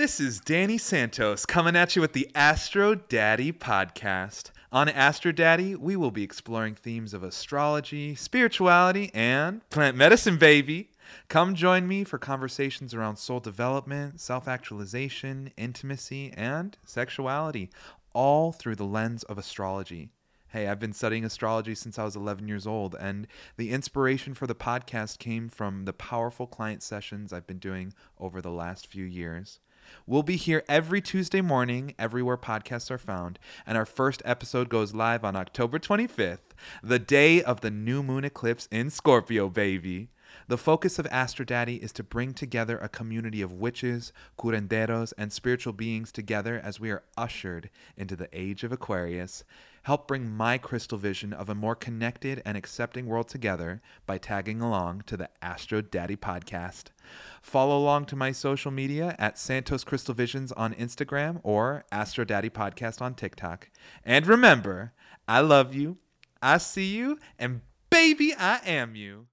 This is Danny Santos coming at you with the Astro Daddy podcast. On Astro Daddy, we will be exploring themes of astrology, spirituality, and plant medicine, baby. Come join me for conversations around soul development, self actualization, intimacy, and sexuality, all through the lens of astrology. Hey, I've been studying astrology since I was 11 years old, and the inspiration for the podcast came from the powerful client sessions I've been doing over the last few years. We'll be here every Tuesday morning, everywhere podcasts are found, and our first episode goes live on October 25th, the day of the new moon eclipse in Scorpio, baby. The focus of Astro Daddy is to bring together a community of witches, curanderos, and spiritual beings together as we are ushered into the age of Aquarius. Help bring my crystal vision of a more connected and accepting world together by tagging along to the Astro Daddy podcast. Follow along to my social media at Santos Crystal Visions on Instagram or Astro Daddy Podcast on TikTok. And remember, I love you, I see you, and baby, I am you.